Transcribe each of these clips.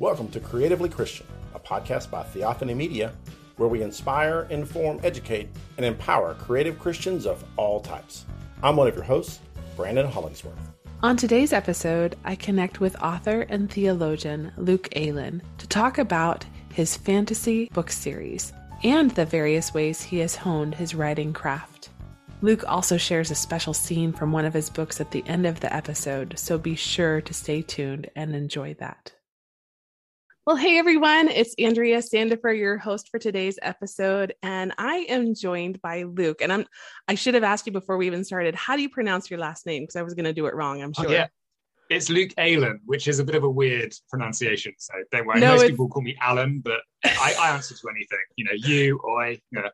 Welcome to Creatively Christian, a podcast by Theophany Media, where we inspire, inform, educate, and empower creative Christians of all types. I'm one of your hosts, Brandon Hollingsworth. On today's episode, I connect with author and theologian Luke Aylen to talk about his fantasy book series and the various ways he has honed his writing craft. Luke also shares a special scene from one of his books at the end of the episode, so be sure to stay tuned and enjoy that. Well, hey everyone, it's Andrea Sandifer, your host for today's episode, and I am joined by Luke. And I'm I should have asked you before we even started, how do you pronounce your last name? Because I was gonna do it wrong, I'm oh, sure. Oh, yeah. It's Luke Allen, which is a bit of a weird pronunciation. So don't worry. No, Most it's... people call me Alan, but I, I, answer to anything. You know, you, I. Yeah.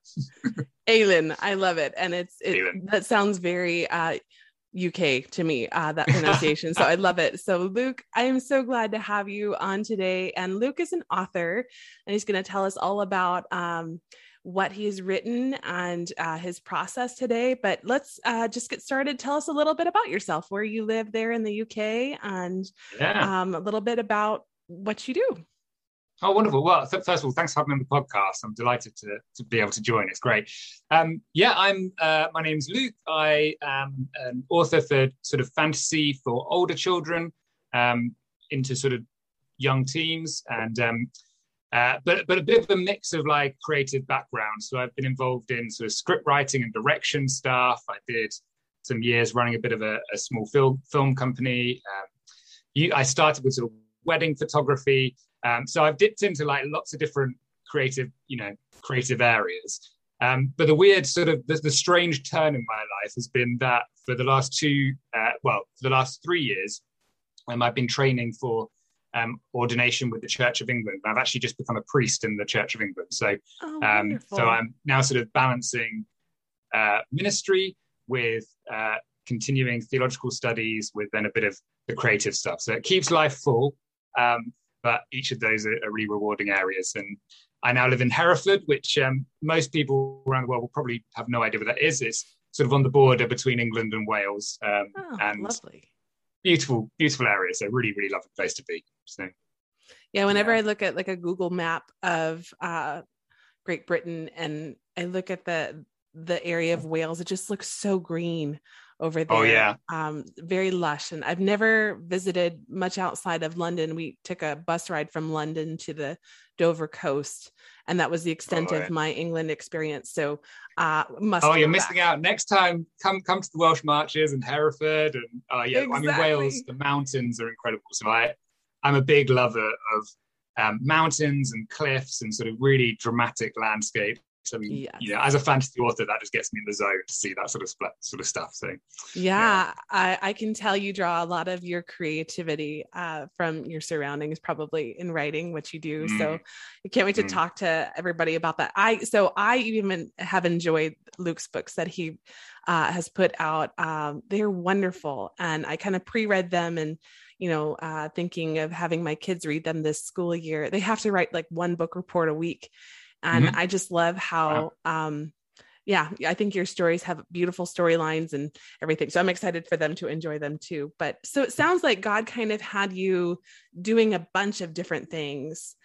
Aylen, I love it, and it's it. That sounds very uh, UK to me, uh, that pronunciation. so I love it. So, Luke, I am so glad to have you on today. And Luke is an author, and he's going to tell us all about um, what he's written and uh, his process today. But let's uh, just get started. Tell us a little bit about yourself, where you live there in the UK, and yeah. um, a little bit about what you do. Oh, wonderful. Well, first of all, thanks for having me on the podcast. I'm delighted to, to be able to join. It's great. Um, yeah, I'm. Uh, my name's Luke. I am an author for sort of fantasy for older children, um, into sort of young teens, and um, uh, but but a bit of a mix of like creative background. So I've been involved in sort of script writing and direction stuff. I did some years running a bit of a, a small film film company. Um, you, I started with sort of wedding photography um, so I've dipped into like lots of different creative, you know, creative areas. Um, but the weird sort of the, the, strange turn in my life has been that for the last two, uh, well, for the last three years, um, I've been training for um, ordination with the Church of England. I've actually just become a priest in the Church of England. So, oh, um, so I'm now sort of balancing uh, ministry with uh, continuing theological studies with then a bit of the creative stuff. So it keeps life full. But each of those are, are really rewarding areas. And I now live in Hereford, which um, most people around the world will probably have no idea what that is. It's sort of on the border between England and Wales. Um, oh, and lovely. Beautiful, beautiful area. So really, really lovely place to be. So yeah, whenever yeah. I look at like a Google map of uh, Great Britain and I look at the the area of Wales, it just looks so green over there. Oh yeah. Um, very lush. And I've never visited much outside of London. We took a bus ride from London to the Dover coast, and that was the extent oh, yeah. of my England experience. So uh must Oh, you're missing out. Next time come come to the Welsh Marches and Hereford and uh yeah, exactly. I mean Wales, the mountains are incredible. So I I'm a big lover of um, mountains and cliffs and sort of really dramatic landscape I mean, yes. you know, as a fantasy author, that just gets me in the zone to see that sort of sort of stuff. So, yeah, yeah. I, I, can tell you draw a lot of your creativity uh, from your surroundings, probably in writing what you do. Mm. So, I can't wait to mm. talk to everybody about that. I so I even have enjoyed Luke's books that he uh, has put out. Um, they're wonderful, and I kind of pre-read them and you know, uh, thinking of having my kids read them this school year. They have to write like one book report a week and mm-hmm. i just love how wow. um yeah i think your stories have beautiful storylines and everything so i'm excited for them to enjoy them too but so it sounds like god kind of had you doing a bunch of different things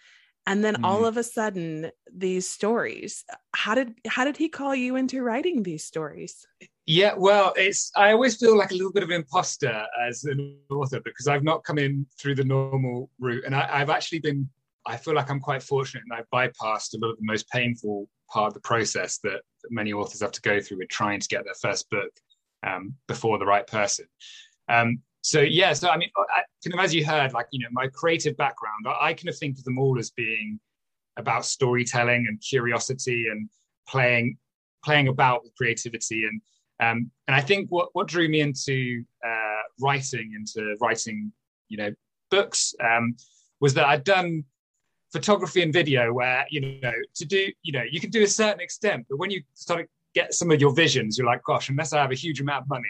and then mm-hmm. all of a sudden these stories how did how did he call you into writing these stories yeah well it's i always feel like a little bit of an imposter as an author because i've not come in through the normal route and I, i've actually been I feel like I'm quite fortunate and I bypassed a lot of the most painful part of the process that, that many authors have to go through with trying to get their first book um, before the right person. Um, so yeah, so I mean, I, kind of as you heard, like you know, my creative background, I, I kind of think of them all as being about storytelling and curiosity and playing playing about with creativity and um, and I think what what drew me into uh, writing into writing you know books um, was that I'd done photography and video where you know to do you know you can do a certain extent but when you start to get some of your visions you're like gosh unless i have a huge amount of money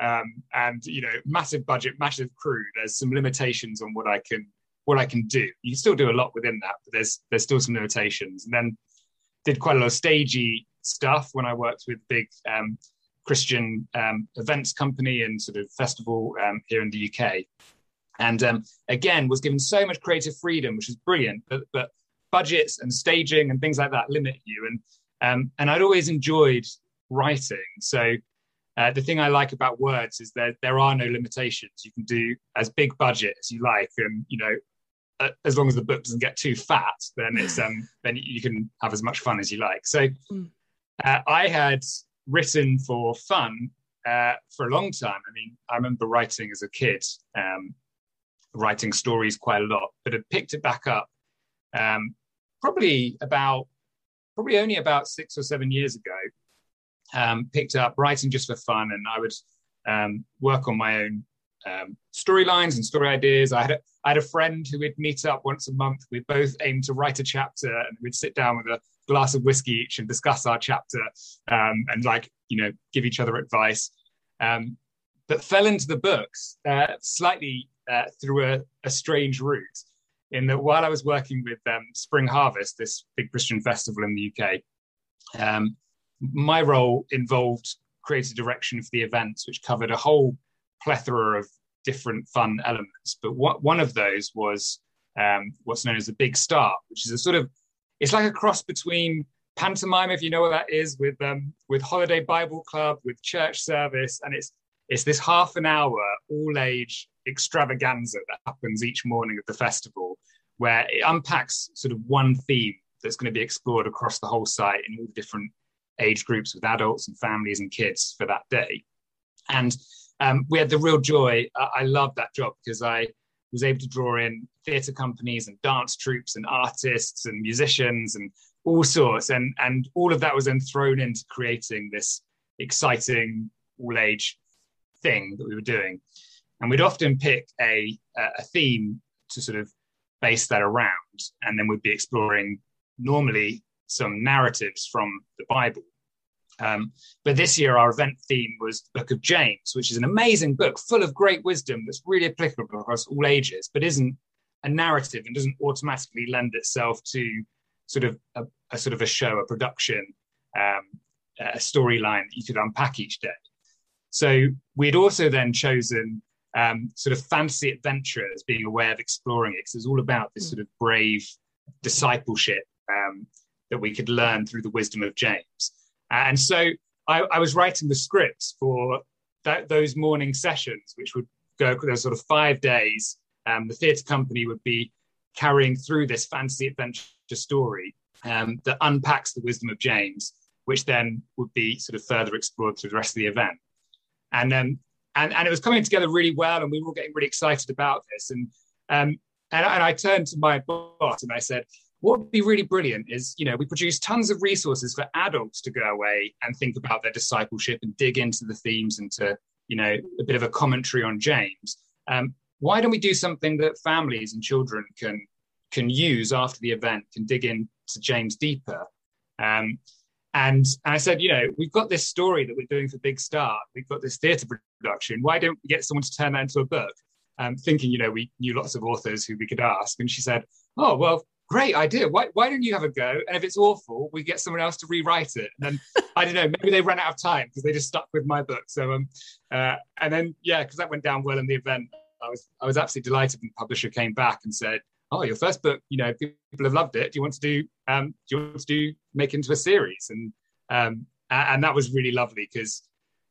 um, and you know massive budget massive crew there's some limitations on what i can what i can do. You can still do a lot within that but there's there's still some limitations. And then did quite a lot of stagey stuff when i worked with big um, christian um, events company and sort of festival um, here in the uk and um, again was given so much creative freedom, which is brilliant. But but budgets and staging and things like that limit you. And um, and I'd always enjoyed writing. So uh, the thing I like about words is that there are no limitations. You can do as big budget as you like, and you know, uh, as long as the book doesn't get too fat, then it's um then you can have as much fun as you like. So hmm. uh, I had written for fun uh, for a long time. I mean, I remember writing as a kid, um, writing stories quite a lot, but had picked it back up um, probably about probably only about six or seven years ago. Um, picked up writing just for fun, and I would um, work on my own um, storylines and story ideas. I had a, I had a friend who would meet up once a month. We both aimed to write a chapter, and we'd sit down with a glass of whiskey each and discuss our chapter, um, and like you know give each other advice. Um, but fell into the books uh, slightly uh, through a, a strange route in that while I was working with um, Spring Harvest, this big Christian festival in the UK, um, my role involved creative direction for the events, which covered a whole plethora of different fun elements. But what, one of those was um, what's known as the Big Start, which is a sort of it's like a cross between pantomime, if you know what that is, with um, with Holiday Bible Club, with church service, and it's it's this half an hour all age extravaganza that happens each morning of the festival, where it unpacks sort of one theme that's going to be explored across the whole site in all the different age groups with adults and families and kids for that day. And um, we had the real joy. I, I loved that job because I was able to draw in theatre companies and dance troupes and artists and musicians and all sorts. And, and all of that was then thrown into creating this exciting all age thing that we were doing. And we'd often pick a, a theme to sort of base that around. And then we'd be exploring normally some narratives from the Bible. Um, but this year, our event theme was the Book of James, which is an amazing book full of great wisdom that's really applicable across all ages, but isn't a narrative and doesn't automatically lend itself to sort of a, a sort of a show, a production, um, a storyline that you could unpack each day. So we'd also then chosen um, sort of fantasy adventure as being a way of exploring it. Because it's all about this hmm. sort of brave discipleship um, that we could learn through the wisdom of James. And so I, I was writing the scripts for that, those morning sessions, which would go, those sort of five days. Um, the theatre company would be carrying through this fantasy adventure story um, that unpacks the wisdom of James, which then would be sort of further explored through the rest of the event. And um, and, and it was coming together really well, and we were all getting really excited about this. And um, and, and I turned to my boss and I said, what would be really brilliant is, you know, we produce tons of resources for adults to go away and think about their discipleship and dig into the themes and to, you know, a bit of a commentary on James. Um, why don't we do something that families and children can can use after the event, can dig into James deeper? Um, and, I said, you know, we've got this story that we're doing for Big Start. We've got this theatre production. Why don't we get someone to turn that into a book? Um, thinking, you know, we knew lots of authors who we could ask. And she said, oh, well, great idea. Why, why don't you have a go? And if it's awful, we get someone else to rewrite it. And then, I don't know, maybe they ran out of time because they just stuck with my book. So, um, uh, and then, yeah, because that went down well in the event. I was, I was absolutely delighted when the publisher came back and said, oh, your first book, you know, people have loved it. Do you want to do, um, do you want to do, make into a series? And, um, and that was really lovely because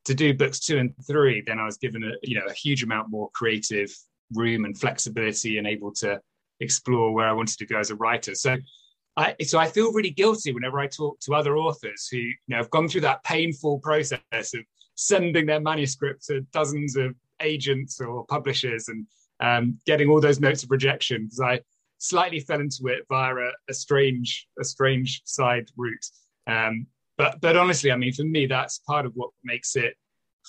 to do books two and three, then I was given a, you know, a huge amount more creative room and flexibility and able to explore where I wanted to go as a writer. So I, so I feel really guilty whenever I talk to other authors who, you know, have gone through that painful process of sending their manuscript to dozens of agents or publishers and um, getting all those notes of rejection because I slightly fell into it via a, a strange a strange side route. Um, but but honestly, I mean, for me, that's part of what makes it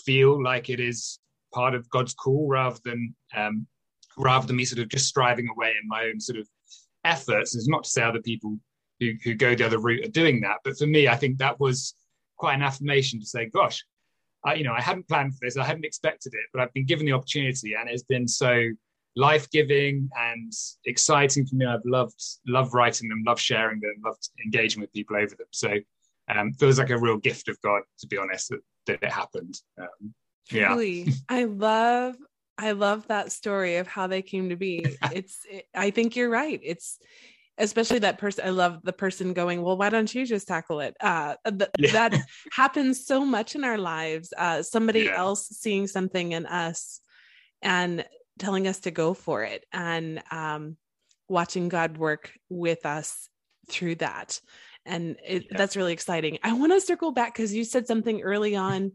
feel like it is part of God's call rather than um, rather than me sort of just striving away in my own sort of efforts. It's not to say other people who, who go the other route are doing that, but for me, I think that was quite an affirmation to say, "Gosh, I, you know, I hadn't planned for this, I hadn't expected it, but I've been given the opportunity, and it's been so life giving and exciting for me. I've loved loved writing them, loved sharing them, loved engaging with people over them. So um, feels like a real gift of God, to be honest, that, that it happened. Um, yeah, really, I love I love that story of how they came to be. it's, it, I think you're right. It's, especially that person i love the person going well why don't you just tackle it uh th- yeah. that happens so much in our lives uh somebody yeah. else seeing something in us and telling us to go for it and um watching god work with us through that and it, yeah. that's really exciting i want to circle back because you said something early on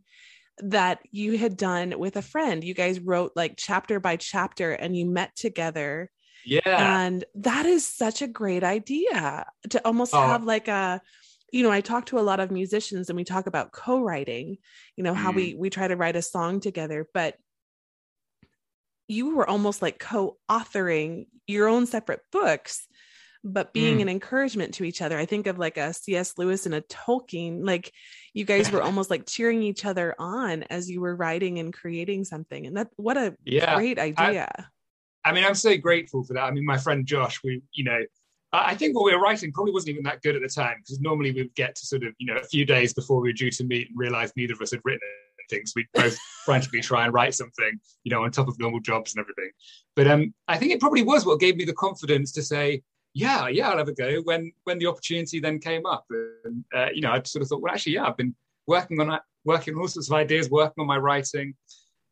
that you had done with a friend you guys wrote like chapter by chapter and you met together yeah. And that is such a great idea to almost oh. have like a you know, I talk to a lot of musicians and we talk about co-writing, you know, how mm. we we try to write a song together, but you were almost like co-authoring your own separate books but being mm. an encouragement to each other. I think of like a C.S. Lewis and a Tolkien, like you guys were almost like cheering each other on as you were writing and creating something. And that what a yeah, great idea. I, I mean, I'm so grateful for that. I mean, my friend Josh, we, you know, I think what we were writing probably wasn't even that good at the time because normally we'd get to sort of, you know, a few days before we were due to meet and realize neither of us had written anything. So we'd both frantically try and write something, you know, on top of normal jobs and everything. But um, I think it probably was what gave me the confidence to say, yeah, yeah, I'll have a go when when the opportunity then came up. And, uh, you know, I sort of thought, well, actually, yeah, I've been working on that, working on all sorts of ideas, working on my writing.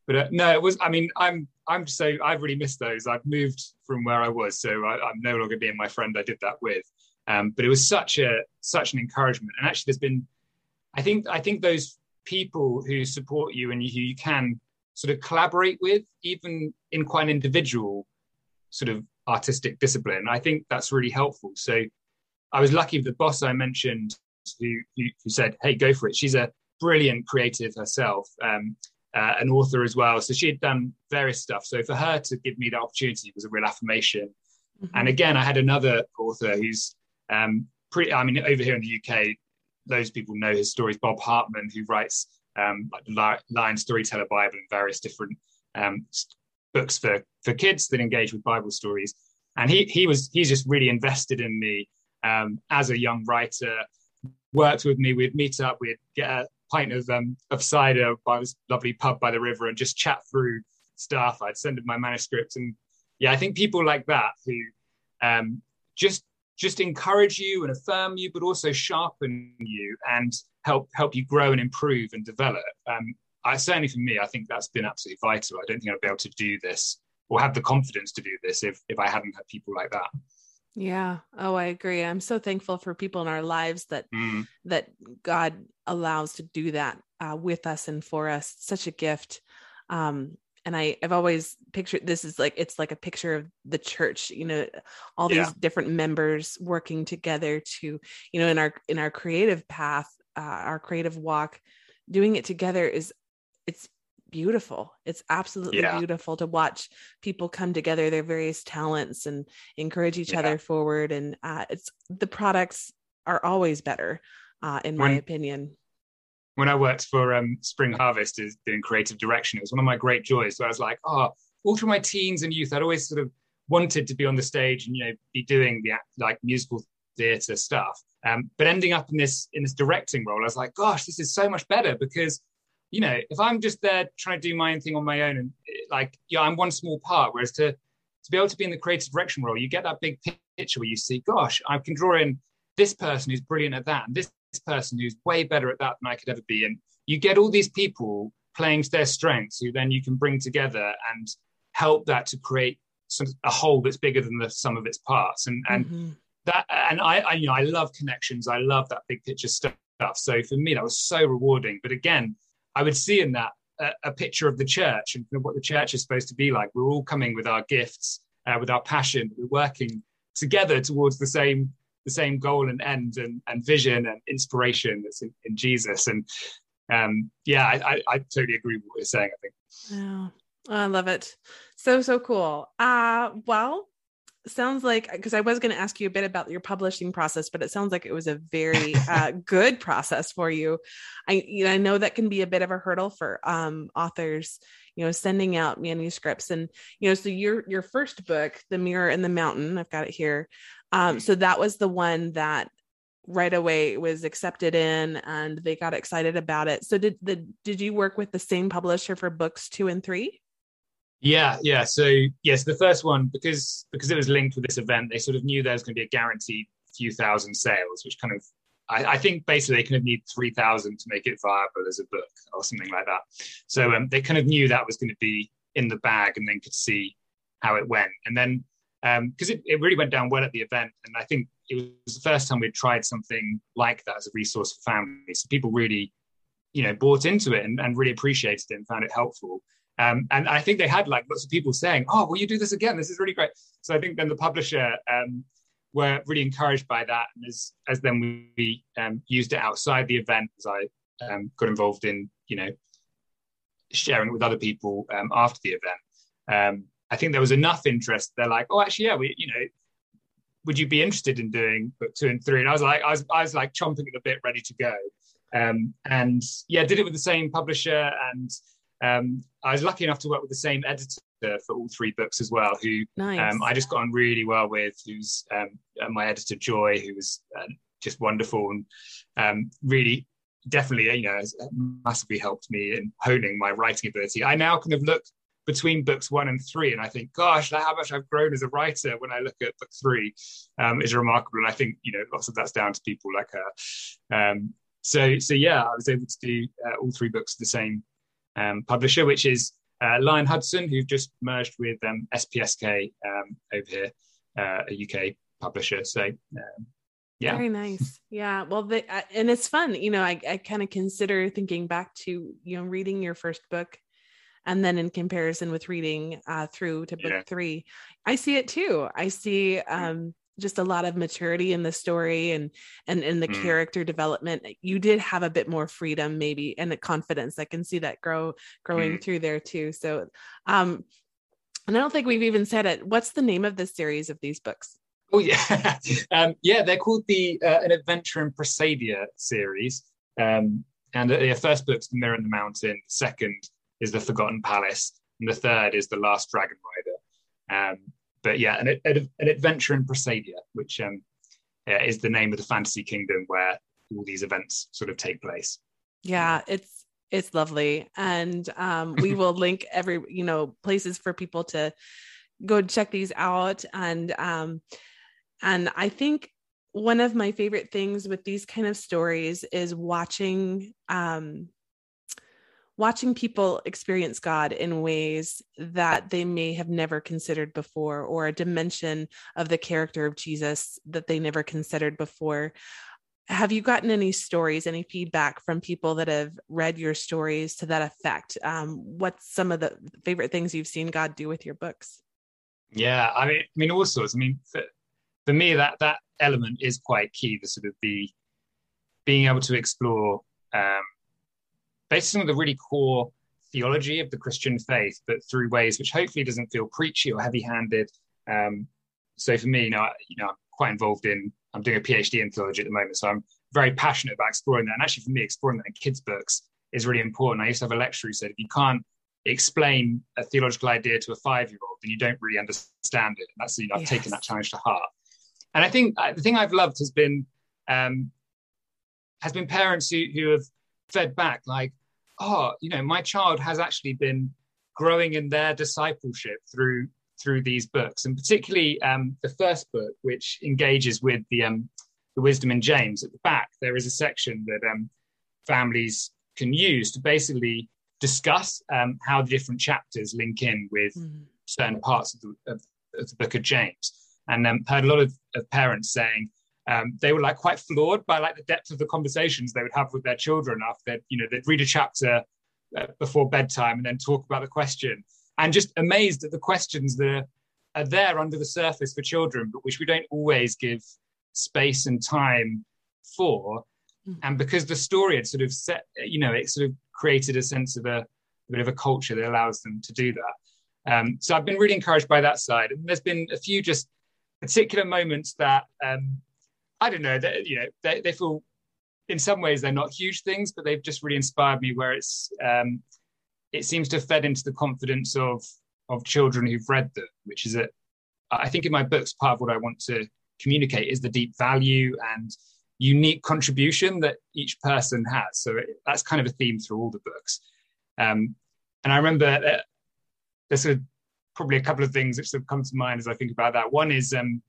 But uh, no, it was. I mean, I'm I'm saying I've really missed those. I've moved from where I was, so I, am no longer being my friend I did that with. Um, but it was such a such an encouragement, and actually, there's been, I think I think those people who support you and who you can sort of collaborate with, even in quite an individual sort of artistic discipline. I think that's really helpful. So I was lucky the boss I mentioned who, who, who said, "Hey, go for it." She's a brilliant creative herself. Um, uh, an author as well. So she had done various stuff. So for her to give me the opportunity was a real affirmation. Mm-hmm. And again, I had another author who's um, pretty, I mean, over here in the UK, those people know his stories. Bob Hartman, who writes um, like the Lion Storyteller Bible and various different um, books for, for kids that engage with Bible stories. And he, he was, he's just really invested in me um, as a young writer, worked with me. We'd meet up, we'd get a, pint of um, of cider by this lovely pub by the river and just chat through stuff. I'd send him my manuscript, and yeah, I think people like that who um, just just encourage you and affirm you, but also sharpen you and help help you grow and improve and develop. Um, I certainly for me, I think that's been absolutely vital. I don't think I'd be able to do this or have the confidence to do this if if I hadn't had people like that. Yeah. Oh, I agree. I'm so thankful for people in our lives that mm. that God allows to do that uh, with us and for us. Such a gift. Um, and I, I've always pictured this is like it's like a picture of the church. You know, all yeah. these different members working together to, you know, in our in our creative path, uh, our creative walk, doing it together is it's beautiful. It's absolutely yeah. beautiful to watch people come together, their various talents, and encourage each yeah. other forward. And uh, it's the products are always better, uh, in my when, opinion. When I worked for um, Spring Harvest as doing creative direction, it was one of my great joys. So I was like, oh, all through my teens and youth, I'd always sort of wanted to be on the stage and you know be doing the like musical theatre stuff. Um, but ending up in this in this directing role, I was like, gosh, this is so much better because you know, if I'm just there trying to do my own thing on my own and like, yeah, I'm one small part. Whereas to to be able to be in the creative direction role, you get that big picture where you see, gosh, I can draw in this person who's brilliant at that, and this, person who's way better at that than I could ever be. And you get all these people playing to their strengths who then you can bring together and help that to create some, a whole that's bigger than the sum of its parts. And and mm-hmm. that and I, I you know I love connections. I love that big picture stuff. So for me, that was so rewarding. But again, I would see in that a, a picture of the church and what the church is supposed to be like. We're all coming with our gifts, uh, with our passion. We're working together towards the same the same goal and end and, and vision and inspiration that's in, in Jesus. And um, yeah, I, I, I, totally agree with what you're saying. I think. Yeah, I love it. So so cool. Uh, well, sounds like because I was going to ask you a bit about your publishing process, but it sounds like it was a very uh, good process for you. I you know, I know that can be a bit of a hurdle for um, authors, you know, sending out manuscripts, and you know, so your your first book, The Mirror and the Mountain, I've got it here. Um, so that was the one that right away was accepted in, and they got excited about it. So did the did you work with the same publisher for books two and three? Yeah, yeah. So yes, the first one because because it was linked with this event, they sort of knew there was going to be a guaranteed few thousand sales, which kind of I, I think basically they kind of need three thousand to make it viable as a book or something like that. So um, they kind of knew that was going to be in the bag, and then could see how it went. And then because um, it, it really went down well at the event, and I think it was the first time we'd tried something like that as a resource for families. So people really, you know, bought into it and, and really appreciated it and found it helpful. Um, and I think they had like lots of people saying, "Oh, will you do this again? This is really great." So I think then the publisher um, were really encouraged by that, and as as then we um, used it outside the event, as I um, got involved in, you know, sharing it with other people um, after the event. Um, I think there was enough interest. They're like, "Oh, actually, yeah, we, you know, would you be interested in doing book two and three? And I was like, I was, I was like chomping at the bit, ready to go. and yeah, did it with the same publisher and um, I was lucky enough to work with the same editor for all three books as well, who nice. um, I just got on really well with, who's um, uh, my editor Joy, who was uh, just wonderful and um, really definitely, you know, has massively helped me in honing my writing ability. I now kind of look between books one and three, and I think, gosh, how much I've grown as a writer when I look at book three um, is remarkable. And I think, you know, lots of that's down to people like her. Um, so, so yeah, I was able to do uh, all three books the same um, publisher, which is uh, Lion Hudson, who've just merged with um, SPCK um, over here, uh, a UK publisher. So, um, yeah. Very nice. Yeah. Well, the, uh, and it's fun. You know, I, I kind of consider thinking back to, you know, reading your first book and then in comparison with reading uh, through to book yeah. three, I see it too. I see um, just a lot of maturity in the story and and in the mm. character development you did have a bit more freedom maybe and the confidence. I can see that grow growing mm. through there too. So um and i don't think we've even said it. What's the name of this series of these books? Oh yeah. Um yeah they're called the uh, an adventure in Presadia series. Um and the first book's the mirror in the mountain the second is the forgotten palace and the third is the last dragon rider. Um but yeah, an, an, adventure in Presadia, which um, yeah, is the name of the fantasy kingdom where all these events sort of take place. Yeah, it's it's lovely, and um, we will link every you know places for people to go check these out, and um, and I think one of my favorite things with these kind of stories is watching um, watching people experience God in ways that they may have never considered before, or a dimension of the character of Jesus that they never considered before. Have you gotten any stories, any feedback from people that have read your stories to that effect? Um, what's some of the favorite things you've seen God do with your books? Yeah, I mean, I mean, all sorts. I mean, for, for me, that that element is quite key. The sort of the being able to explore um, based on the really core theology of the Christian faith, but through ways which hopefully doesn't feel preachy or heavy-handed. Um, so for me, you know, you know, I'm quite involved in. I'm doing a PhD in theology at the moment, so I'm very passionate about exploring that. And actually, for me, exploring that in kids' books is really important. I used to have a lecturer who said, if you can't explain a theological idea to a five-year-old, then you don't really understand it. And that's you know, I've yes. taken that challenge to heart. And I think uh, the thing I've loved has been um, has been parents who who have fed back like oh, you know, my child has actually been growing in their discipleship through through these books, and particularly um, the first book, which engages with the um, the wisdom in James. At the back, there is a section that um, families can use to basically discuss um, how the different chapters link in with mm. certain parts of the, of, of the, book of James. And um, heard a lot of, of parents saying, um, they were like quite floored by like the depth of the conversations they would have with their children after you know they'd read a chapter uh, before bedtime and then talk about the question. And just amazed at the questions that are there under the surface for children but which we don't always give space and time for. Mm. and because the story had sort of set you know it sort of created a sense of a, a bit of a culture that allows them to do that. Um, so i've been really encouraged by that side. And there's been a few just particular moments that um, I don't know. that you know, they, they feel in some ways they're not huge things, but they've just really inspired me. Where it's um, it seems to have fed into the confidence of of children who've read them, which is a I think in my books part of what I want to communicate is the deep value and unique contribution that each person has. So it, that's kind of a theme through all the books. Um, and I remember the sort of probably a couple of things which of come to mind as I think about that. One is um,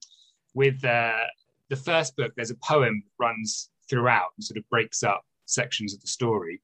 with uh, the first book, there's a poem that runs throughout and sort of breaks up sections of the story.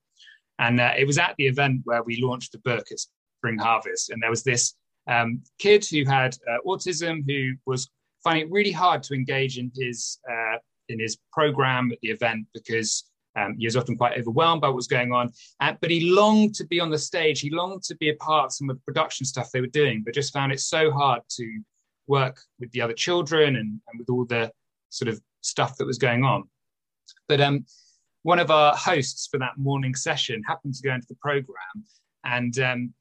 And uh, it was at the event where we launched the book at Spring Harvest, and there was this um, kid who had uh, autism who was finding it really hard to engage in his uh, in his program at the event because um, he was often quite overwhelmed by what was going on. But he longed to be on the stage. He longed to be a part of some of the production stuff they were doing, but just found it so hard to work with the other children and, and with all the sort of stuff that was going on. But um, one of our hosts for that morning session happened to go into the program and um,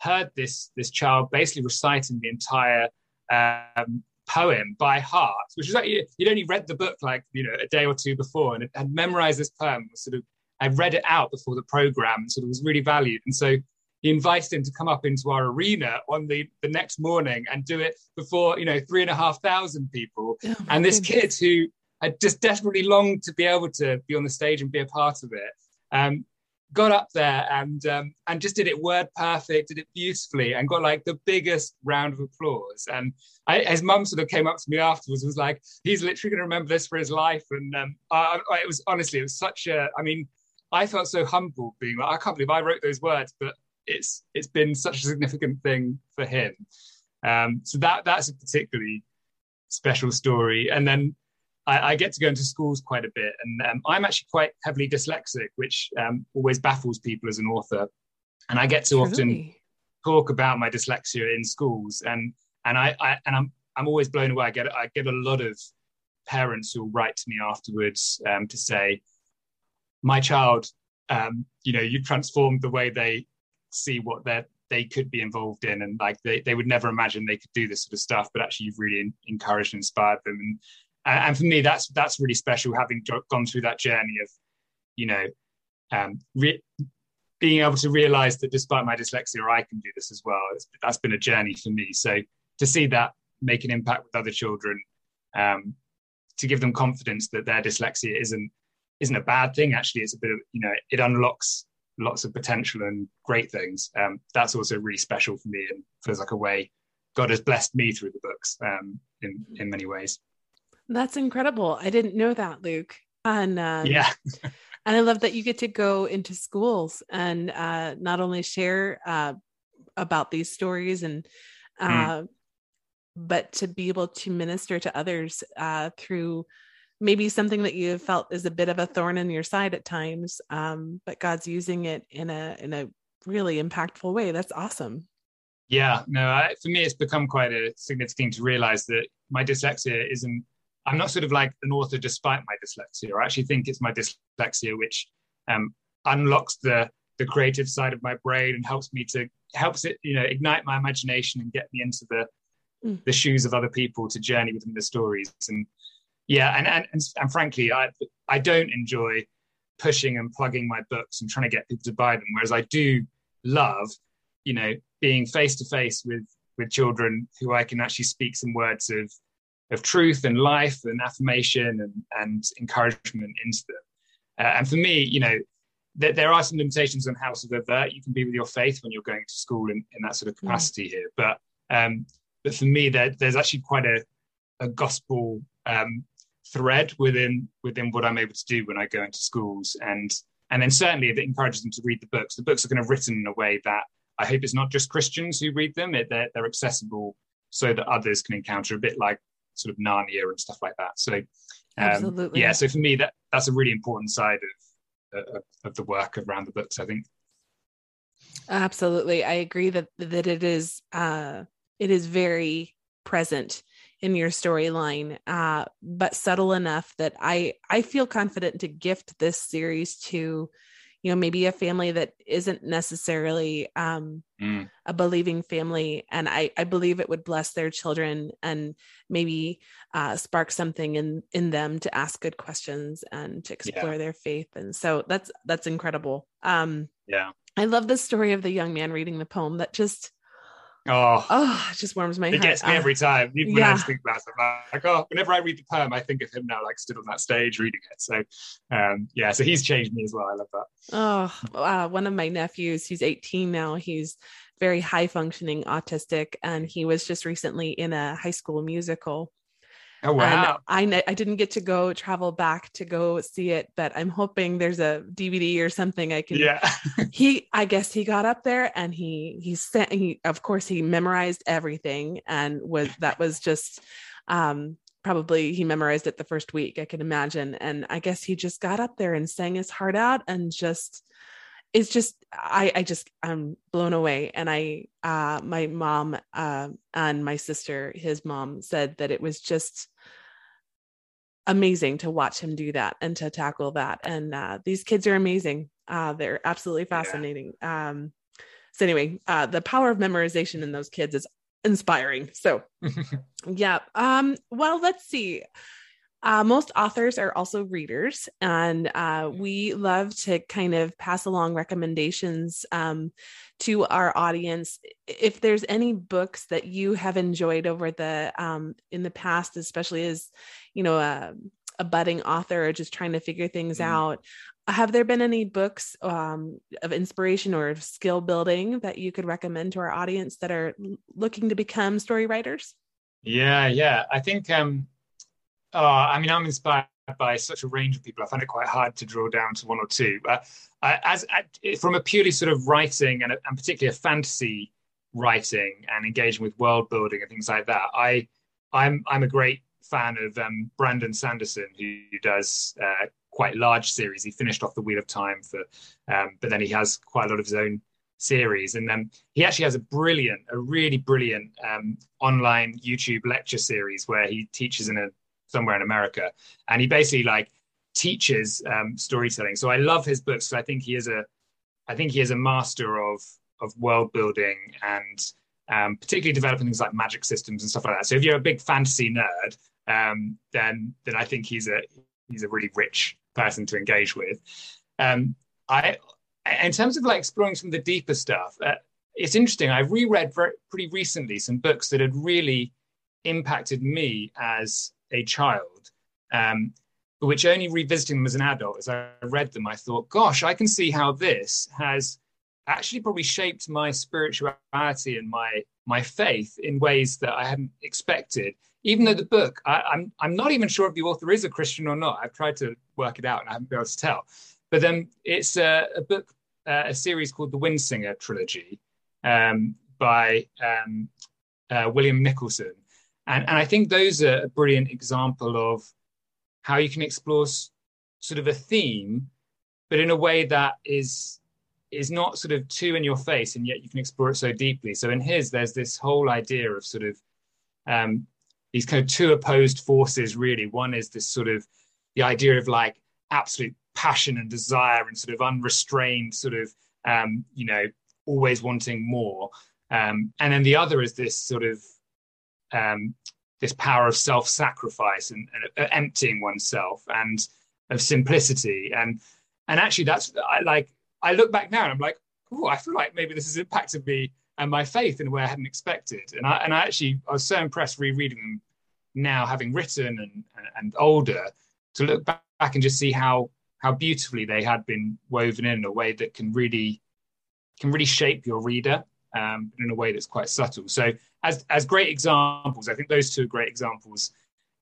heard this this child basically reciting the entire um, poem by heart, which is like you'd only read the book like you know a day or two before and had memorized this poem. Sort of, I read it out before the program, and sort of was really valued. And so he invited him to come up into our arena on the the next morning and do it before you know three and a half thousand people. Oh and this goodness. kid who had just desperately longed to be able to be on the stage and be a part of it. Um, got up there and um, and just did it word perfect, did it beautifully, and got like the biggest round of applause. And I, his mum sort of came up to me afterwards, and was like, "He's literally going to remember this for his life." And um, I, I, it was honestly, it was such a. I mean, I felt so humble being like, I can't believe I wrote those words, but it's it's been such a significant thing for him. Um, so that that's a particularly special story. And then I, I, get to go into schools quite a bit, and um, I'm actually quite heavily dyslexic, which um, always baffles people as an author. And I get to really? often talk about my dyslexia in schools, and and I, I and I'm I'm always blown away. I get I get a lot of parents who will write to me afterwards um, to say, my child, um, you know, you transformed the way they see what they they could be involved in, and like they, they would never imagine they could do this sort of stuff, but actually you've really encouraged and inspired them. And and for me that's that's really special having gone through that journey of you know um, re- being able to realize that despite my dyslexia i can do this as well. That's been a journey for me. So to see that make an impact with other children um, to give them confidence that their dyslexia isn't isn't a bad thing actually it's a bit of you know it unlocks lots of potential and great things um, that's also really special for me and feels like a way god has blessed me through the books um, in in many ways that's incredible. I didn't know that, Luke. And um, yeah. and I love that you get to go into schools and uh, not only share uh, about these stories and hmm. uh, mm. but to be able to minister to others uh, through maybe something that you have felt is a bit of a thorn in your side at times um, but god's using it in a in a really impactful way that's awesome yeah no I, for me it's become quite a significant thing to realize that my dyslexia isn't I'm not sort of like an author despite my dyslexia. I actually think it's my dyslexia which um, unlocks the the creative side of my brain and helps me to helps it you know ignite my imagination and get me into the mm. the shoes of other people to journey within the stories and yeah and, and and and frankly I I don't enjoy pushing and plugging my books and trying to get people to buy them whereas I do love you know being face to face with with children who I can actually speak some words of of truth and life and affirmation and, and encouragement into them. Uh, and for me, you know, th- there are some limitations on how sort of overt you can be with your faith when you're going to school in, in that sort of mm. capacity mm. here. But um, but for me, there, there's actually quite a, a gospel um, thread within within what I'm able to do when I go into schools, and and then certainly if it encourages them to read the books, the books are kind of written in a way that I hope it's not just Christians who read them; it, they're, they're accessible so that others can encounter a bit like sort of Narnia and stuff like that. So, um, Absolutely. yeah. So for me, that that's a really important side of, of, of the work around the books. I think. Absolutely, I agree that that it is uh, it is very present in your storyline, uh, but subtle enough that I I feel confident to gift this series to you know maybe a family that isn't necessarily um, mm. a believing family and I, I believe it would bless their children and maybe uh, spark something in in them to ask good questions and to explore yeah. their faith and so that's that's incredible um, yeah i love the story of the young man reading the poem that just Oh, oh, it just warms my it heart. It gets me every time. Even when yeah. I just think about it, I'm like, oh, whenever I read the poem, I think of him now, like stood on that stage reading it. So, um, yeah, so he's changed me as well. I love that. Oh, uh, one of my nephews, he's 18 now. He's very high functioning autistic, and he was just recently in a high school musical. Oh And wow! I I didn't get to go travel back to go see it, but I'm hoping there's a DVD or something I can. yeah, He, I guess he got up there and he he sent he of course he memorized everything and was that was just um probably he memorized it the first week I can imagine and I guess he just got up there and sang his heart out and just it's just I I just I'm blown away and I uh my mom uh and my sister his mom said that it was just amazing to watch him do that and to tackle that and uh these kids are amazing uh they're absolutely Yeah. fascinating um so anyway uh the power of memorization in those kids is inspiring so yeah. Um, well, let's see. Uh, most authors are also readers, and uh, we love to kind of pass along recommendations um, to our audience. If there's any books that you have enjoyed over the um, in the past, especially as you know a, a budding author or just trying to figure things Mhm. out, have there been any books um, of inspiration or of skill building that you could recommend to our audience that are looking to become story writers? yeah, yeah. I think. Um, oh, I mean, I'm inspired by such a range of people. I find it quite hard to draw down to one or two. But uh, as uh, from a purely sort of writing and, and particularly a fantasy writing and engaging with world building and things like that, I I'm I'm a great fan of um, Brandon Sanderson, who does uh, quite large series. He finished off the Wheel of Time for, um, but then he has quite a lot of his own series, and um, he actually has a brilliant, a really brilliant um, online YouTube lecture series where he teaches in a somewhere in America, and he basically like teaches um, storytelling. So I love his books. 'cause I think he is a, I think he is a master of of world building and um, particularly developing things like magic systems and stuff like that. So if you're a big fantasy nerd, um, then then I think he's a he's a really rich person to engage with. Um, I, in terms of like exploring some of the deeper stuff, uh, it's interesting. I reread very, pretty recently some books that had really impacted me as a child, um, which only revisiting them as an adult, as I read them, I thought, gosh, I can see how this has actually probably shaped my spirituality and my my faith in ways that I hadn't expected. Even though the book, I, I'm I'm not even sure if the author is a Christian or not. I've tried to work it out and I haven't been able to tell. But then it's a, a book, uh, a series called the Windsinger trilogy um, by um, uh, William Nicholson, and and I think those are a brilliant example of how you can explore sort of a theme, but in a way that is is not sort of too in your face, and yet you can explore it so deeply. So in his, there's this whole idea of sort of um, these kind of two opposed forces. Really, one is this sort of the idea of like absolute passion and desire and sort of unrestrained sort of um, you know always wanting more, um, and then the other is this sort of um, this power of self-sacrifice and, and uh, emptying oneself and of simplicity. And and actually that's I like I look back now and I'm like oh I feel like maybe this has impacted me and my faith in a way I hadn't expected. And I and I actually I was so impressed rereading them now having written and and older to look back and just see how how beautifully they had been woven in, in a way that can really can really shape your reader um, in a way that's quite subtle. So as as great examples, I think those two are great examples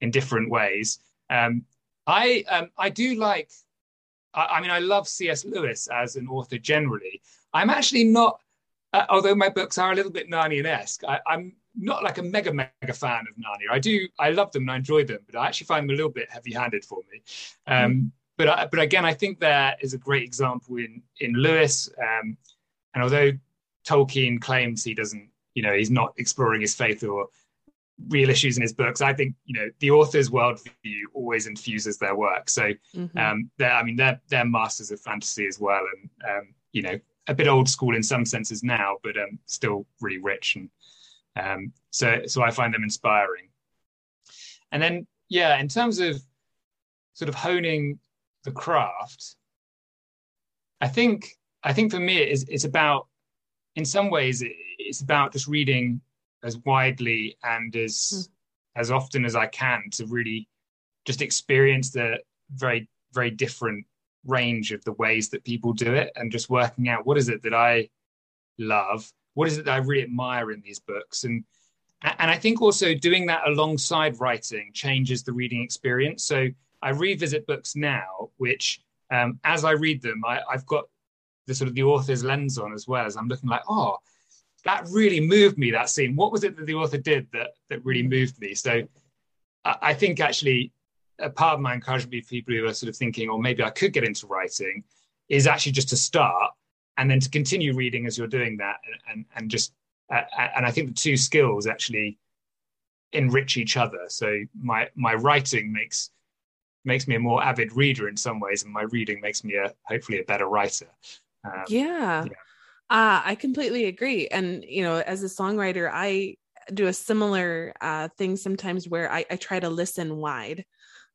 in different ways. Um, I um, I do like. I, I, mean, I love C.S. Lewis as an author generally. I'm actually not, uh, although my books are a little bit Narnian-esque. I, I'm not like a mega mega fan of Narnia. I do I love them and I enjoy them, but I actually find them a little bit heavy-handed for me. Um, mm. But I, but again, I think there is a great example in in Lewis. Um, and although Tolkien claims he doesn't, you know, he's not exploring his faith or real issues in his books, I think you know the author's worldview always infuses their work. So, mm-hmm. um, they're, I mean, they're they're masters of fantasy as well, and um, you know, a bit old school in some senses now, but um, still really rich. And um, so, so I find them inspiring. And then, yeah, in terms of sort of honing the craft, I think I think for me it is it's about in some ways it's about just reading as widely and as mm. as often as I can to really just experience the very very different range of the ways that people do it and just working out what is it that I love, what is it that I really admire in these books and and I think also doing that alongside writing changes the reading experience. So I revisit books now, which um, as I read them, I, I've got the sort of the author's lens on as well as I'm looking like, oh, that really moved me. That scene. What was it that the author did that that really moved me? So I, I think actually a part of my encouragement for people who are sort of thinking, or oh, maybe I could get into writing, is actually just to start and then to continue reading as you're doing that, and and, just uh, and I think the two skills actually enrich each other. So my my writing makes makes me a more avid reader in some ways, and my reading makes me a hopefully a better writer. Um, yeah. yeah. Uh, I completely agree. And, you know, as a songwriter, I do a similar uh, thing sometimes where I, I try to listen wide.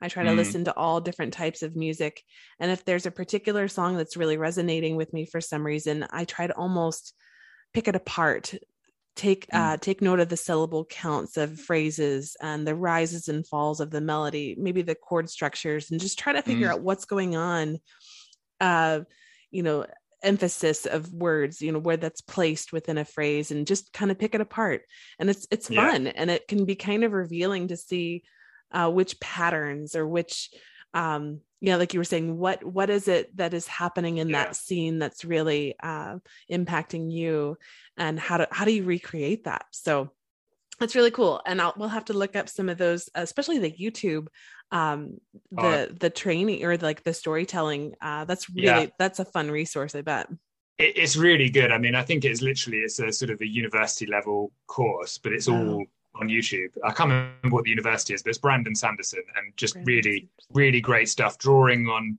I try to mm. listen to all different types of music. And if there's a particular song that's really resonating with me for some reason, I try to almost pick it apart take mm. uh, take note of the syllable counts of phrases and the rises and falls of the melody maybe the chord structures and just try to figure mm. out what's going on uh you know emphasis of words you know where that's placed within a phrase and just kind of pick it apart and it's it's fun yeah. and it can be kind of revealing to see uh, which patterns or which um yeah like you were saying what what is it that is happening in yeah. that scene that's really uh impacting you and how do how do you recreate that so that's really cool and I'll, we'll have to look up some of those especially the youtube um the uh, the training or like the storytelling uh that's really yeah. that's a fun resource i bet it, it's really good i mean i think it's literally it's a sort of a university level course but it's all on YouTube. I can't remember what the university is, but it's Brandon Sanderson and just Brandon really, Sanderson. really great stuff, drawing on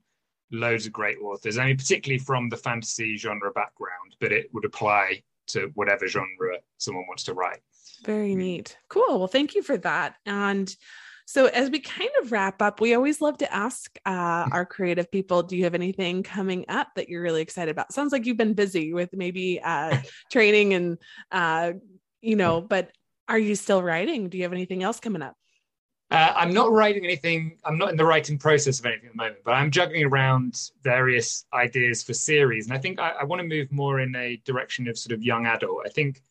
loads of great authors. I mean, particularly from the fantasy genre background, but it would apply to whatever genre someone wants to write. Very mm. neat. Cool. Well, thank you for that. And so, as we kind of wrap up, we always love to ask uh, our creative people do you have anything coming up that you're really excited about? Sounds like you've been busy with maybe uh, training and, uh, you know, but are you still writing? Do you have anything else coming up? Uh, I'm not writing anything. I'm not in the writing process of anything at the moment, but I'm juggling around various ideas for series. And I think I, I want to move more in a direction of sort of young adult. I think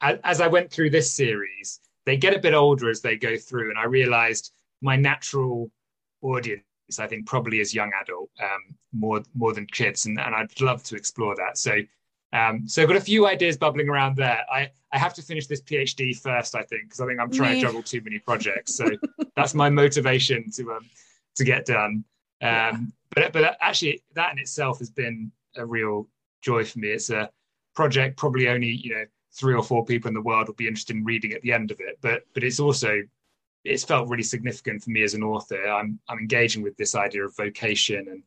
as, as, I went through this series, they get a bit older as they go through. And I realized my natural audience, I think, probably is young adult um, more, more than kids. And, and I'd love to explore that. So um, so I've got a few ideas bubbling around there. I, I have to finish this PhD first, I think, because I think I'm trying Me. to juggle too many projects. So that's my motivation to um, to get done. Um, yeah. But but actually, that in itself has been a real joy for me. It's a project probably only you know three or four people in the world will be interested in reading at the end of it. But but it's also it's felt really significant for me as an author. I'm I'm engaging with this idea of vocation and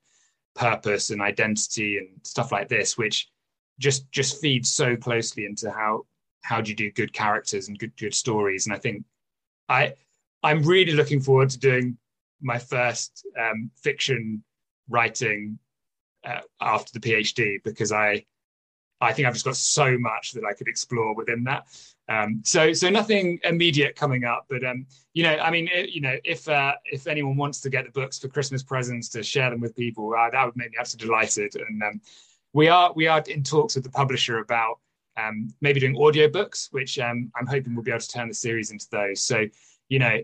purpose and identity and stuff like this, which just just feeds so closely into how how do you do good characters and good good stories. And I think I I'm really looking forward to doing my first um, fiction writing uh, after the PhD because I I think I've just got so much that I could explore within that. Um, so so nothing immediate coming up, but um, you know, I mean, it, you know, if uh, if anyone wants to get the books for Christmas presents to share them with people, uh, that would make me absolutely delighted. And um, we are we are in talks with the publisher about um, maybe doing audiobooks, which um, I'm hoping we'll be able to turn the series into those. So, you know,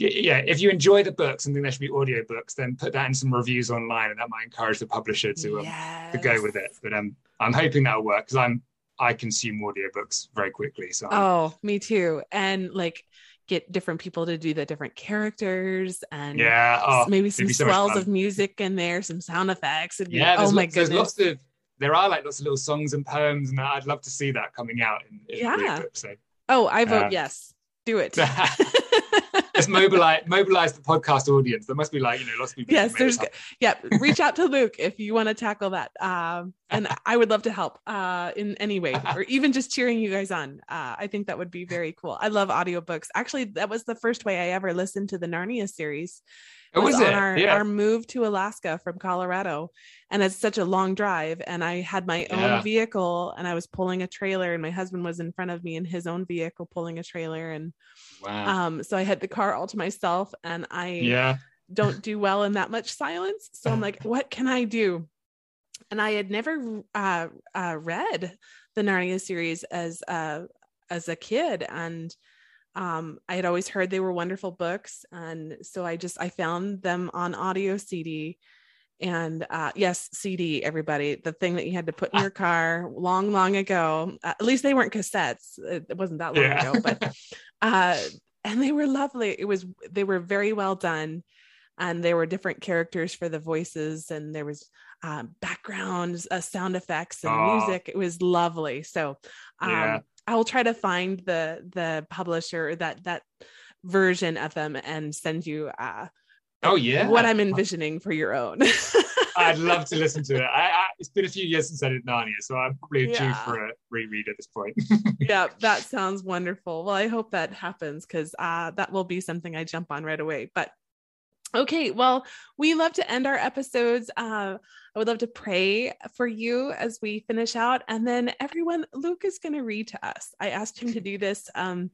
yeah, if you enjoy the books and think there should be audiobooks, then put that in some reviews online, and that might encourage the publisher to um, yes. to go with it. But um, I'm hoping that'll work because I'm I consume audiobooks very quickly. So I'm, oh, me too, and like get different people to do the different characters and yeah, oh, maybe some swells of music in there, some sound effects. yeah, oh my lots, goodness. There's lots of there are like lots of little songs and poems, and I'd love to see that coming out in, in yeah. So. Oh, I vote uh, yes. Do it. Let's mobilize mobilize the podcast audience. There must be like you know lots of people. Yes, there's yeah. Reach out to Luke if you want to tackle that, um, and I would love to help uh, in any way, or even just cheering you guys on. Uh, I think that would be very cool. I love audiobooks. Actually, that was the first way I ever listened to the Narnia series was, was on our, yeah. our move to Alaska from Colorado. And it's such a long drive. And I had my yeah. own vehicle and I was pulling a trailer and my husband was in front of me in his own vehicle pulling a trailer. And wow. um, so I had the car all to myself and I yeah. don't do well in that much silence. So I'm like, what can I do? And I had never uh, uh, read the Narnia series as uh, as a kid. And um, I had always heard they were wonderful books, and so I just I found them on audio CD. And uh, yes, CD, everybody, the thing that you had to put in ah. your car long, long ago. Uh, at least they weren't cassettes. It, wasn't that long yeah. ago, but uh, and they were lovely. It was they were very well done, and there were different characters for the voices, and there was uh, backgrounds, uh, sound effects, and oh. music. It was lovely. So um, yeah. I will try to find the the publisher that that version of them and send you uh oh yeah. what i'm envisioning for your own. I'd love to listen to it. I, I, it's been a few years since i did narnia so i'm probably yeah. due for a reread at this point. Yeah that sounds wonderful. Well i hope that happens because uh that will be something i jump on right away. But Okay, well, we love to end our episodes. Uh, I would love to pray for you as we finish out. And then, everyone, Luke is going to read to us. I asked him to do this um,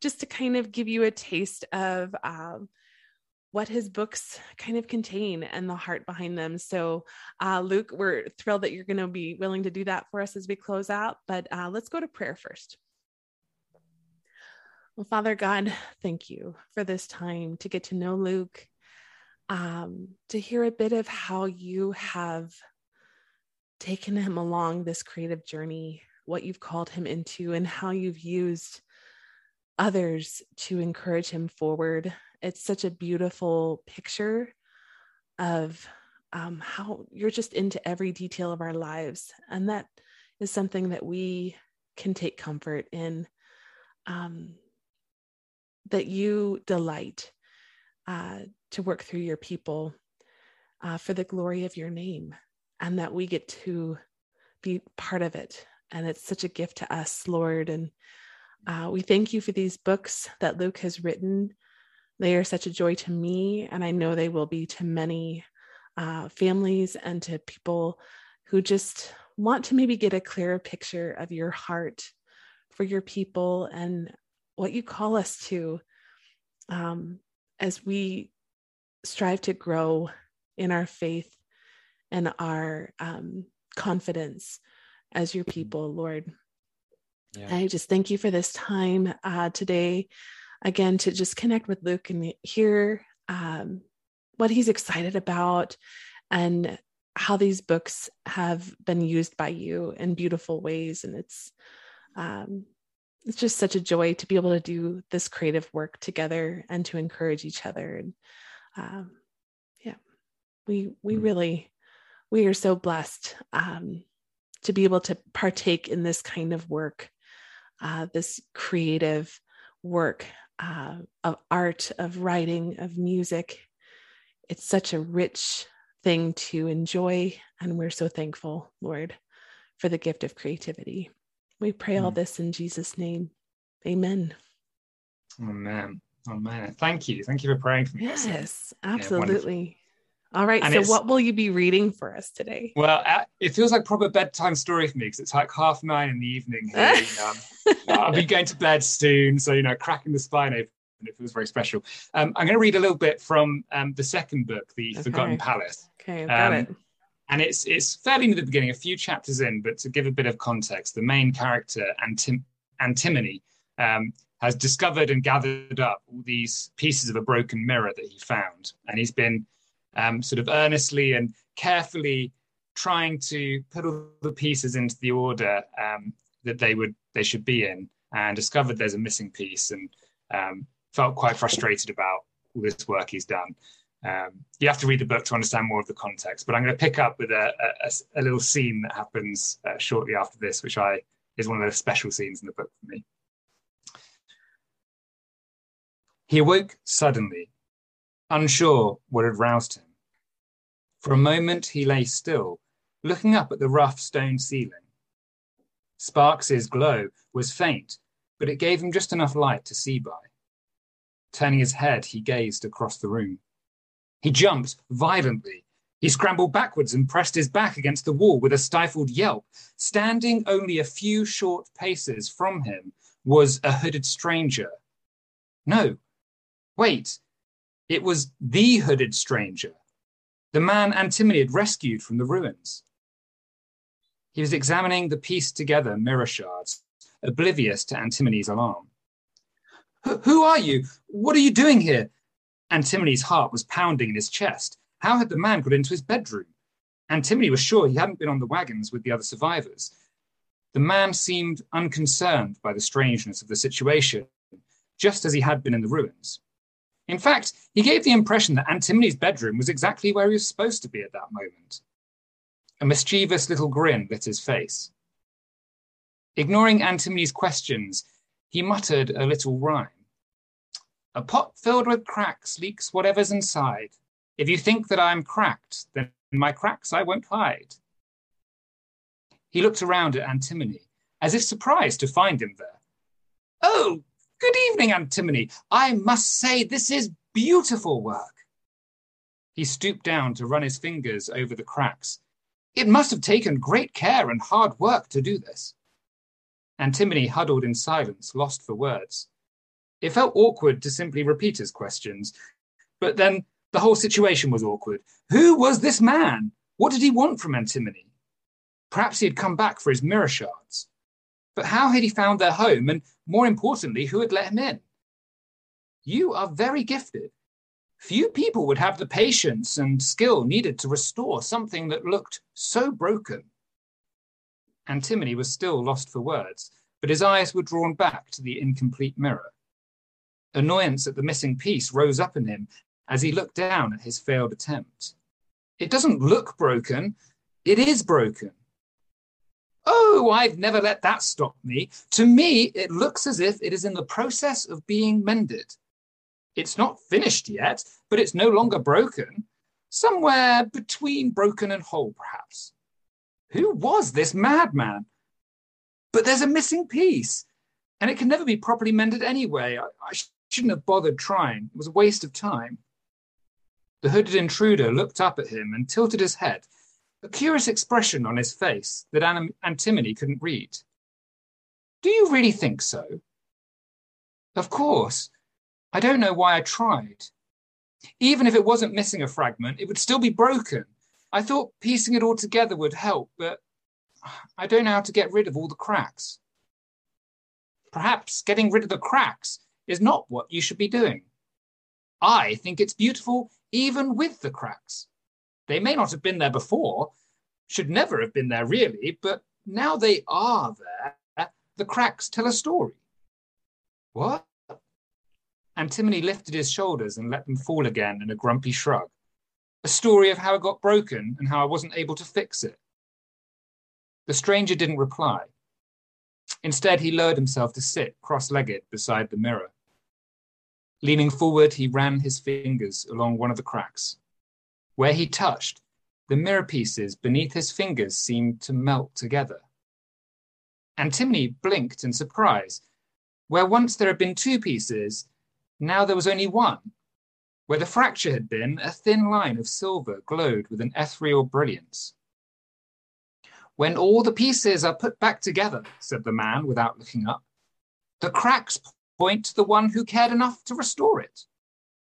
just to kind of give you a taste of um, what his books kind of contain and the heart behind them. So, uh, Luke, we're thrilled that you're going to be willing to do that for us as we close out. But uh, let's go to prayer first. Well, Father God, thank you for this time to get to know Luke um, to hear a bit of how you have taken him along this creative journey, what you've called him into, and how you've used others to encourage him forward. It's such a beautiful picture of um, how you're just into every detail of our lives. And that is something that we can take comfort in. Um, that you delight uh, to work through your people uh, for the glory of your name, and that we get to be part of it. And it's such a gift to us, Lord. And uh, we thank you for these books that Luke has written. They are such a joy to me, and I know they will be to many uh, families and to people who just want to maybe get a clearer picture of your heart for your people and what you call us to um, as we strive to grow in our faith and our um, confidence as your mm-hmm. people, Lord. Yeah. I just thank you for this time uh, today, again, to just connect with Luke and hear um, what he's excited about and how these books have been used by you in beautiful ways. And it's, um, it's just such a joy to be able to do this creative work together and to encourage each other. And um, yeah, we we mm. really we are so blessed um, to be able to partake in this kind of work, uh, this creative work uh, of art, of writing, of music. It's such a rich thing to enjoy, and we're so thankful, Lord, for the gift of creativity. We pray all mm. this in Jesus' name. Amen. Amen. Amen. Thank you. Thank you for praying for me. Yes, absolutely. Yeah, all right. And so, what will you be reading for us today? Well, uh, it feels like proper bedtime story for me because it's like half nine in the evening. Here, um, I'll be going to bed soon, so you know, cracking the spine open. It feels very special. Um, I'm going to read a little bit from um, the second book, The okay. Forgotten Palace. Okay, got um, it and it's it's fairly near the beginning, a few chapters in. But to give a bit of context, the main character Antim- Antimony um, has discovered and gathered up all these pieces of a broken mirror that he found, and he's been um, sort of earnestly and carefully trying to put all the pieces into the order um, that they would they should be in, and discovered there's a missing piece, and um, felt quite frustrated about all this work he's done. Um, you have to read the book to understand more of the context, but I'm going to pick up with a, a, a little scene that happens uh, shortly after this, which I is one of the special scenes in the book for me. He awoke suddenly, unsure what had roused him. For a moment he lay still, looking up at the rough stone ceiling. Sparks's glow was faint, but it gave him just enough light to see by. Turning his head, he gazed across the room. He jumped violently. He scrambled backwards and pressed his back against the wall with a stifled yelp. Standing only a few short paces from him was a hooded stranger. No, wait, it was the hooded stranger, the man Antimony had rescued from the ruins. He was examining the pieced together mirror shards, oblivious to Antimony's alarm. Who are you? What are you doing here? Antimony's heart was pounding in his chest. How had the man got into his bedroom? Antimony was sure he hadn't been on the wagons with the other survivors. The man seemed unconcerned by the strangeness of the situation, just as he had been in the ruins. In fact, he gave the impression that Antimony's bedroom was exactly where he was supposed to be at that moment. A mischievous little grin lit his face. Ignoring Antimony's questions, he muttered a little rhyme. A pot filled with cracks leaks whatever's inside. If you think that I'm cracked, then my cracks I won't hide. He looked around at Antimony, as if surprised to find him there. Oh, good evening, Antimony. I must say this is beautiful work. He stooped down to run his fingers over the cracks it must have taken great care and hard work to do this. Antimony huddled in silence, lost for words. It felt awkward to simply repeat his questions, but then the whole situation was awkward. Who was this man? What did he want from Antimony? Perhaps he had come back for his mirror shards. But how had he found their home, and more importantly, who had let him in? You are very gifted, Few people would have the patience and skill needed to restore something that looked so broken. Antimony was still lost for words, but his eyes were drawn back to the incomplete mirror. Annoyance at the missing piece rose up in him as he looked down at his failed attempt. It doesn't look broken, it is broken. Oh, I've never let that stop me. To me, it looks as if it is in the process of being mended. It's not finished yet, but it's no longer broken. Somewhere between broken and whole, perhaps. Who was this madman? But there's a missing piece, and it can never be properly mended anyway. I, I shouldn't have bothered trying. It was a waste of time. The hooded intruder looked up at him and tilted his head, a curious expression on his face that Antimony couldn't read. Do you really think so? Of course. I don't know why I tried. Even if it wasn't missing a fragment, it would still be broken. I thought piecing it all together would help, but I don't know how to get rid of all the cracks. Perhaps getting rid of the cracks is not what you should be doing. I think it's beautiful even with the cracks. They may not have been there before, should never have been there really, but now they are there, the cracks tell a story. What? Antimony lifted his shoulders and let them fall again in a grumpy shrug. A story of how it got broken and how I wasn't able to fix it. The stranger didn't reply. Instead, he lowered himself to sit cross legged beside the mirror. Leaning forward, he ran his fingers along one of the cracks. Where he touched, the mirror pieces beneath his fingers seemed to melt together. Antimony blinked in surprise. Where once there had been two pieces, now there was only one. Where the fracture had been, a thin line of silver glowed with an ethereal brilliance. When all the pieces are put back together, said the man without looking up, the cracks point to the one who cared enough to restore it.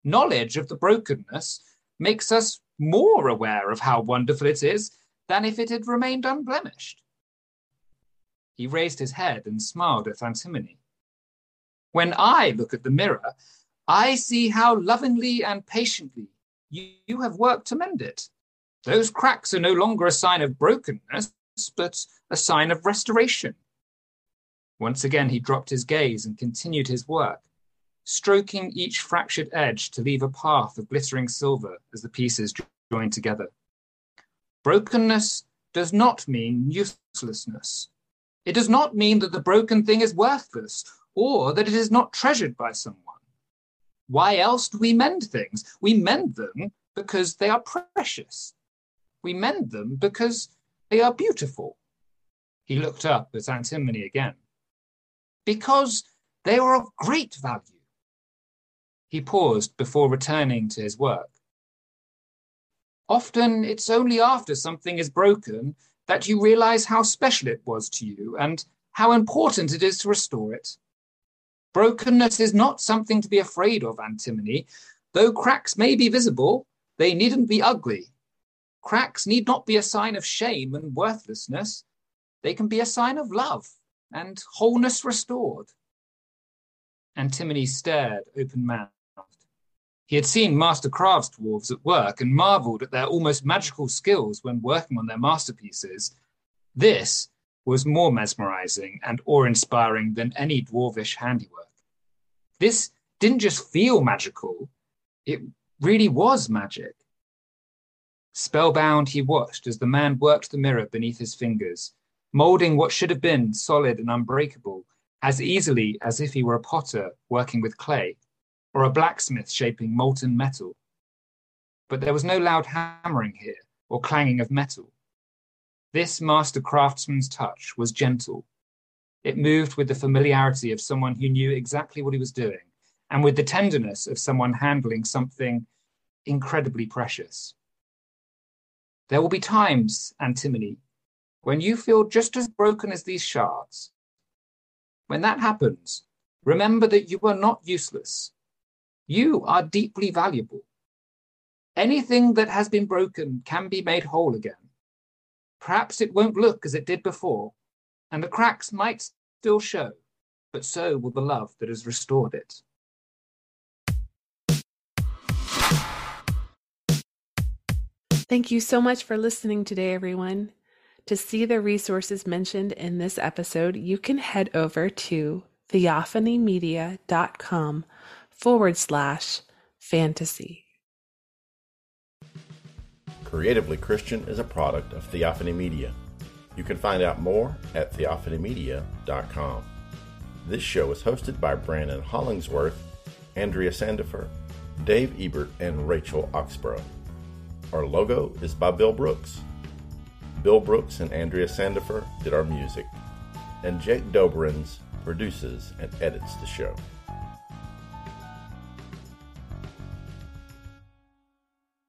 Knowledge of the brokenness makes us more aware of how wonderful it is than if it had remained unblemished. He raised his head and smiled at Antimony. When I look at the mirror, I see how lovingly and patiently you, you have worked to mend it. Those cracks are no longer a sign of brokenness, but a sign of restoration. Once again, he dropped his gaze and continued his work, stroking each fractured edge to leave a path of glittering silver as the pieces joined together. Brokenness does not mean uselessness. It does not mean that the broken thing is worthless or that it is not treasured by someone. Why else do we mend things? We mend them because they are precious. We mend them because they are beautiful. He looked up at Antimony again. Because they are of great value. He paused before returning to his work. Often it's only after something is broken that you realize how special it was to you and how important it is to restore it. Brokenness is not something to be afraid of, antimony. Though cracks may be visible, they needn't be ugly. Cracks need not be a sign of shame and worthlessness. They can be a sign of love and wholeness restored. Antimony stared open mouthed. He had seen master crafts dwarves at work and marveled at their almost magical skills when working on their masterpieces. This was more mesmerizing and awe inspiring than any dwarvish handiwork. This didn't just feel magical, it really was magic. Spellbound, he watched as the man worked the mirror beneath his fingers, molding what should have been solid and unbreakable as easily as if he were a potter working with clay or a blacksmith shaping molten metal. But there was no loud hammering here or clanging of metal. This master craftsman's touch was gentle. It moved with the familiarity of someone who knew exactly what he was doing and with the tenderness of someone handling something incredibly precious. There will be times, Antimony, when you feel just as broken as these shards. When that happens, remember that you are not useless. You are deeply valuable. Anything that has been broken can be made whole again. Perhaps it won't look as it did before, and the cracks might still show, but so will the love that has restored it. Thank you so much for listening today, everyone. To see the resources mentioned in this episode, you can head over to theophanymedia.com forward slash fantasy. Creatively Christian is a product of Theophany Media. You can find out more at theophanymedia.com. This show is hosted by Brandon Hollingsworth, Andrea Sandifer, Dave Ebert, and Rachel Oxborough. Our logo is by Bill Brooks. Bill Brooks and Andrea Sandifer did our music, and Jake Dobrins produces and edits the show.